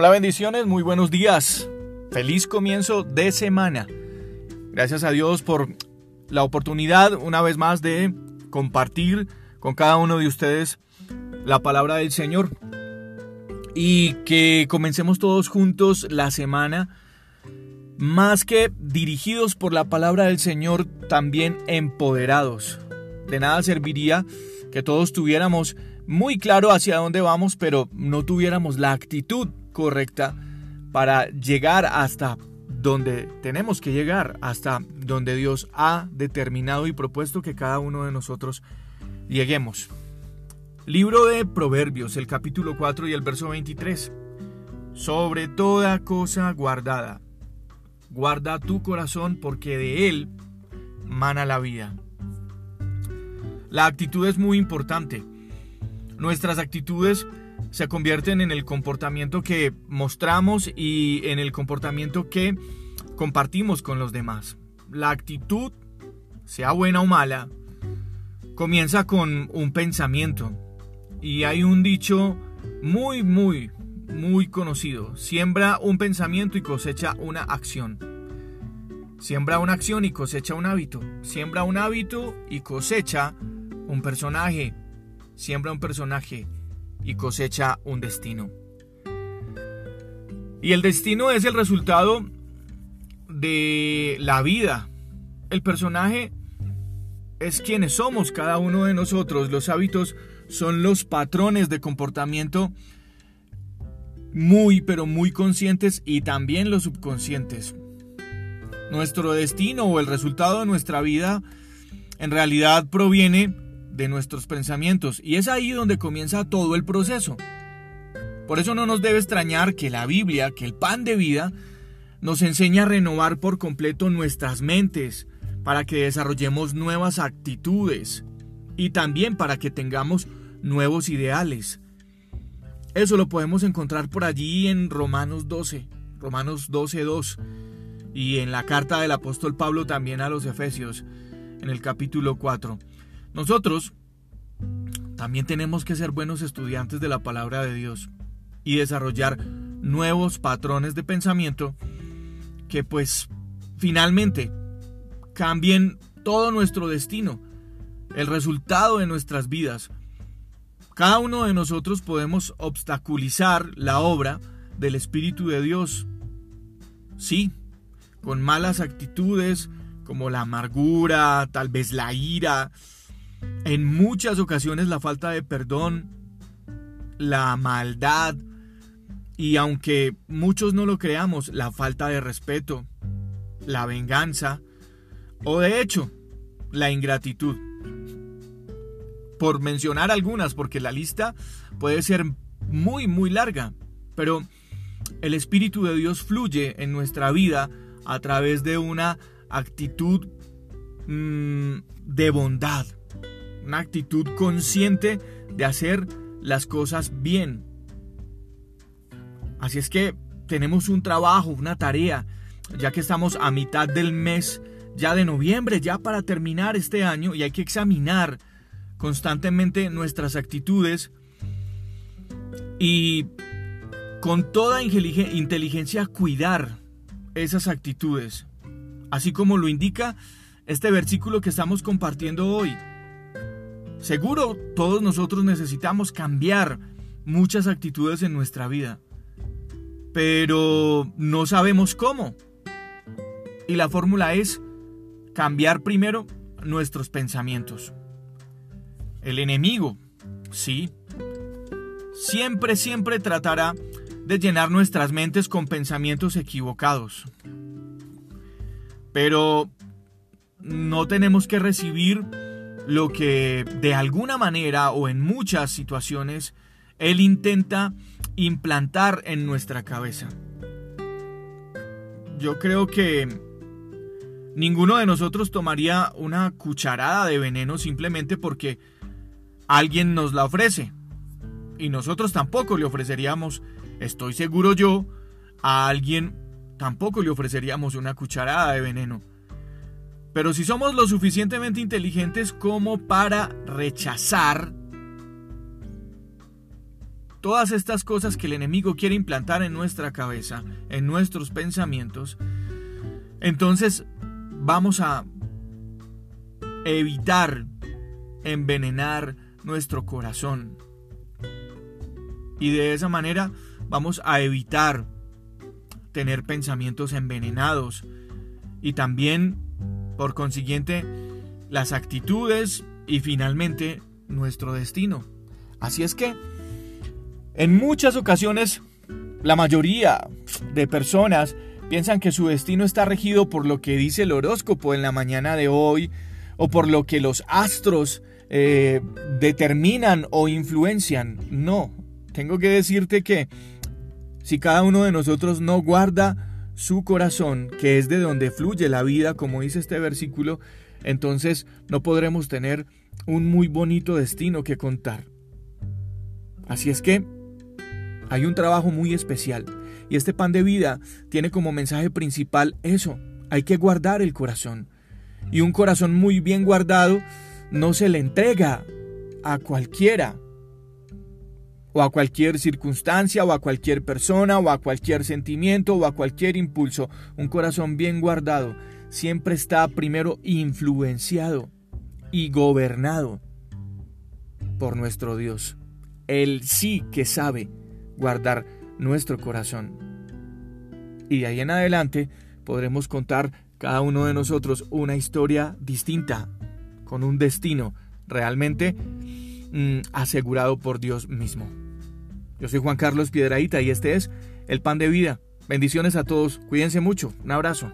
Hola bendiciones, muy buenos días. Feliz comienzo de semana. Gracias a Dios por la oportunidad una vez más de compartir con cada uno de ustedes la palabra del Señor. Y que comencemos todos juntos la semana más que dirigidos por la palabra del Señor, también empoderados. De nada serviría que todos tuviéramos muy claro hacia dónde vamos, pero no tuviéramos la actitud correcta para llegar hasta donde tenemos que llegar, hasta donde Dios ha determinado y propuesto que cada uno de nosotros lleguemos. Libro de Proverbios, el capítulo 4 y el verso 23. Sobre toda cosa guardada, guarda tu corazón porque de él mana la vida. La actitud es muy importante. Nuestras actitudes se convierten en el comportamiento que mostramos y en el comportamiento que compartimos con los demás. La actitud, sea buena o mala, comienza con un pensamiento. Y hay un dicho muy, muy, muy conocido. Siembra un pensamiento y cosecha una acción. Siembra una acción y cosecha un hábito. Siembra un hábito y cosecha un personaje. Siembra un personaje y cosecha un destino. Y el destino es el resultado de la vida. El personaje es quienes somos cada uno de nosotros. Los hábitos son los patrones de comportamiento muy pero muy conscientes y también los subconscientes. Nuestro destino o el resultado de nuestra vida en realidad proviene de nuestros pensamientos y es ahí donde comienza todo el proceso. Por eso no nos debe extrañar que la Biblia, que el pan de vida, nos enseña a renovar por completo nuestras mentes para que desarrollemos nuevas actitudes y también para que tengamos nuevos ideales. Eso lo podemos encontrar por allí en Romanos 12, Romanos 12, 2 y en la carta del apóstol Pablo también a los Efesios, en el capítulo 4. Nosotros también tenemos que ser buenos estudiantes de la palabra de Dios y desarrollar nuevos patrones de pensamiento que pues finalmente cambien todo nuestro destino, el resultado de nuestras vidas. Cada uno de nosotros podemos obstaculizar la obra del Espíritu de Dios. Sí, con malas actitudes como la amargura, tal vez la ira, en muchas ocasiones la falta de perdón, la maldad y aunque muchos no lo creamos, la falta de respeto, la venganza o de hecho la ingratitud. Por mencionar algunas, porque la lista puede ser muy, muy larga, pero el Espíritu de Dios fluye en nuestra vida a través de una actitud mm, de bondad, una actitud consciente de hacer las cosas bien. Así es que tenemos un trabajo, una tarea, ya que estamos a mitad del mes ya de noviembre, ya para terminar este año, y hay que examinar constantemente nuestras actitudes y con toda inteligencia cuidar esas actitudes, así como lo indica este versículo que estamos compartiendo hoy. Seguro todos nosotros necesitamos cambiar muchas actitudes en nuestra vida, pero no sabemos cómo. Y la fórmula es cambiar primero nuestros pensamientos. El enemigo, sí, siempre, siempre tratará de llenar nuestras mentes con pensamientos equivocados. Pero no tenemos que recibir lo que de alguna manera o en muchas situaciones Él intenta implantar en nuestra cabeza. Yo creo que ninguno de nosotros tomaría una cucharada de veneno simplemente porque alguien nos la ofrece. Y nosotros tampoco le ofreceríamos, estoy seguro yo, a alguien tampoco le ofreceríamos una cucharada de veneno. Pero si somos lo suficientemente inteligentes como para rechazar todas estas cosas que el enemigo quiere implantar en nuestra cabeza, en nuestros pensamientos, entonces vamos a evitar envenenar nuestro corazón. Y de esa manera vamos a evitar tener pensamientos envenenados y también, por consiguiente, las actitudes y finalmente nuestro destino. Así es que, en muchas ocasiones, la mayoría de personas piensan que su destino está regido por lo que dice el horóscopo en la mañana de hoy o por lo que los astros eh, determinan o influencian. No, tengo que decirte que si cada uno de nosotros no guarda su corazón, que es de donde fluye la vida, como dice este versículo, entonces no podremos tener un muy bonito destino que contar. Así es que hay un trabajo muy especial y este pan de vida tiene como mensaje principal eso, hay que guardar el corazón. Y un corazón muy bien guardado no se le entrega a cualquiera, o a cualquier circunstancia, o a cualquier persona, o a cualquier sentimiento, o a cualquier impulso. Un corazón bien guardado siempre está primero influenciado y gobernado por nuestro Dios. Él sí que sabe guardar nuestro corazón. Y de ahí en adelante podremos contar cada uno de nosotros una historia distinta con un destino realmente mm, asegurado por Dios mismo. Yo soy Juan Carlos Piedraíta y este es El Pan de Vida. Bendiciones a todos, cuídense mucho, un abrazo.